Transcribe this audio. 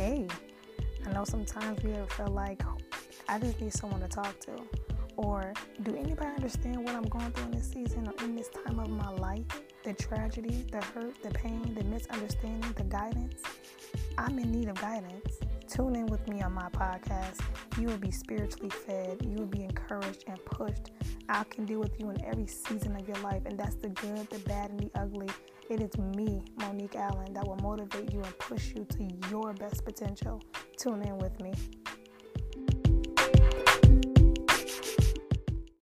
okay. I know sometimes we ever feel like I just need someone to talk to. Or do anybody understand what I'm going through in this season or in this time of my life? The tragedy, the hurt, the pain, the misunderstanding, the guidance. I'm in need of guidance. Tune in with me on my podcast. You will be spiritually fed. You will be encouraged and pushed. I can deal with you in every season of your life, and that's the good, the bad, and the ugly. It is me, Monique Allen, that will motivate you and push you to your best potential. Tune in with me.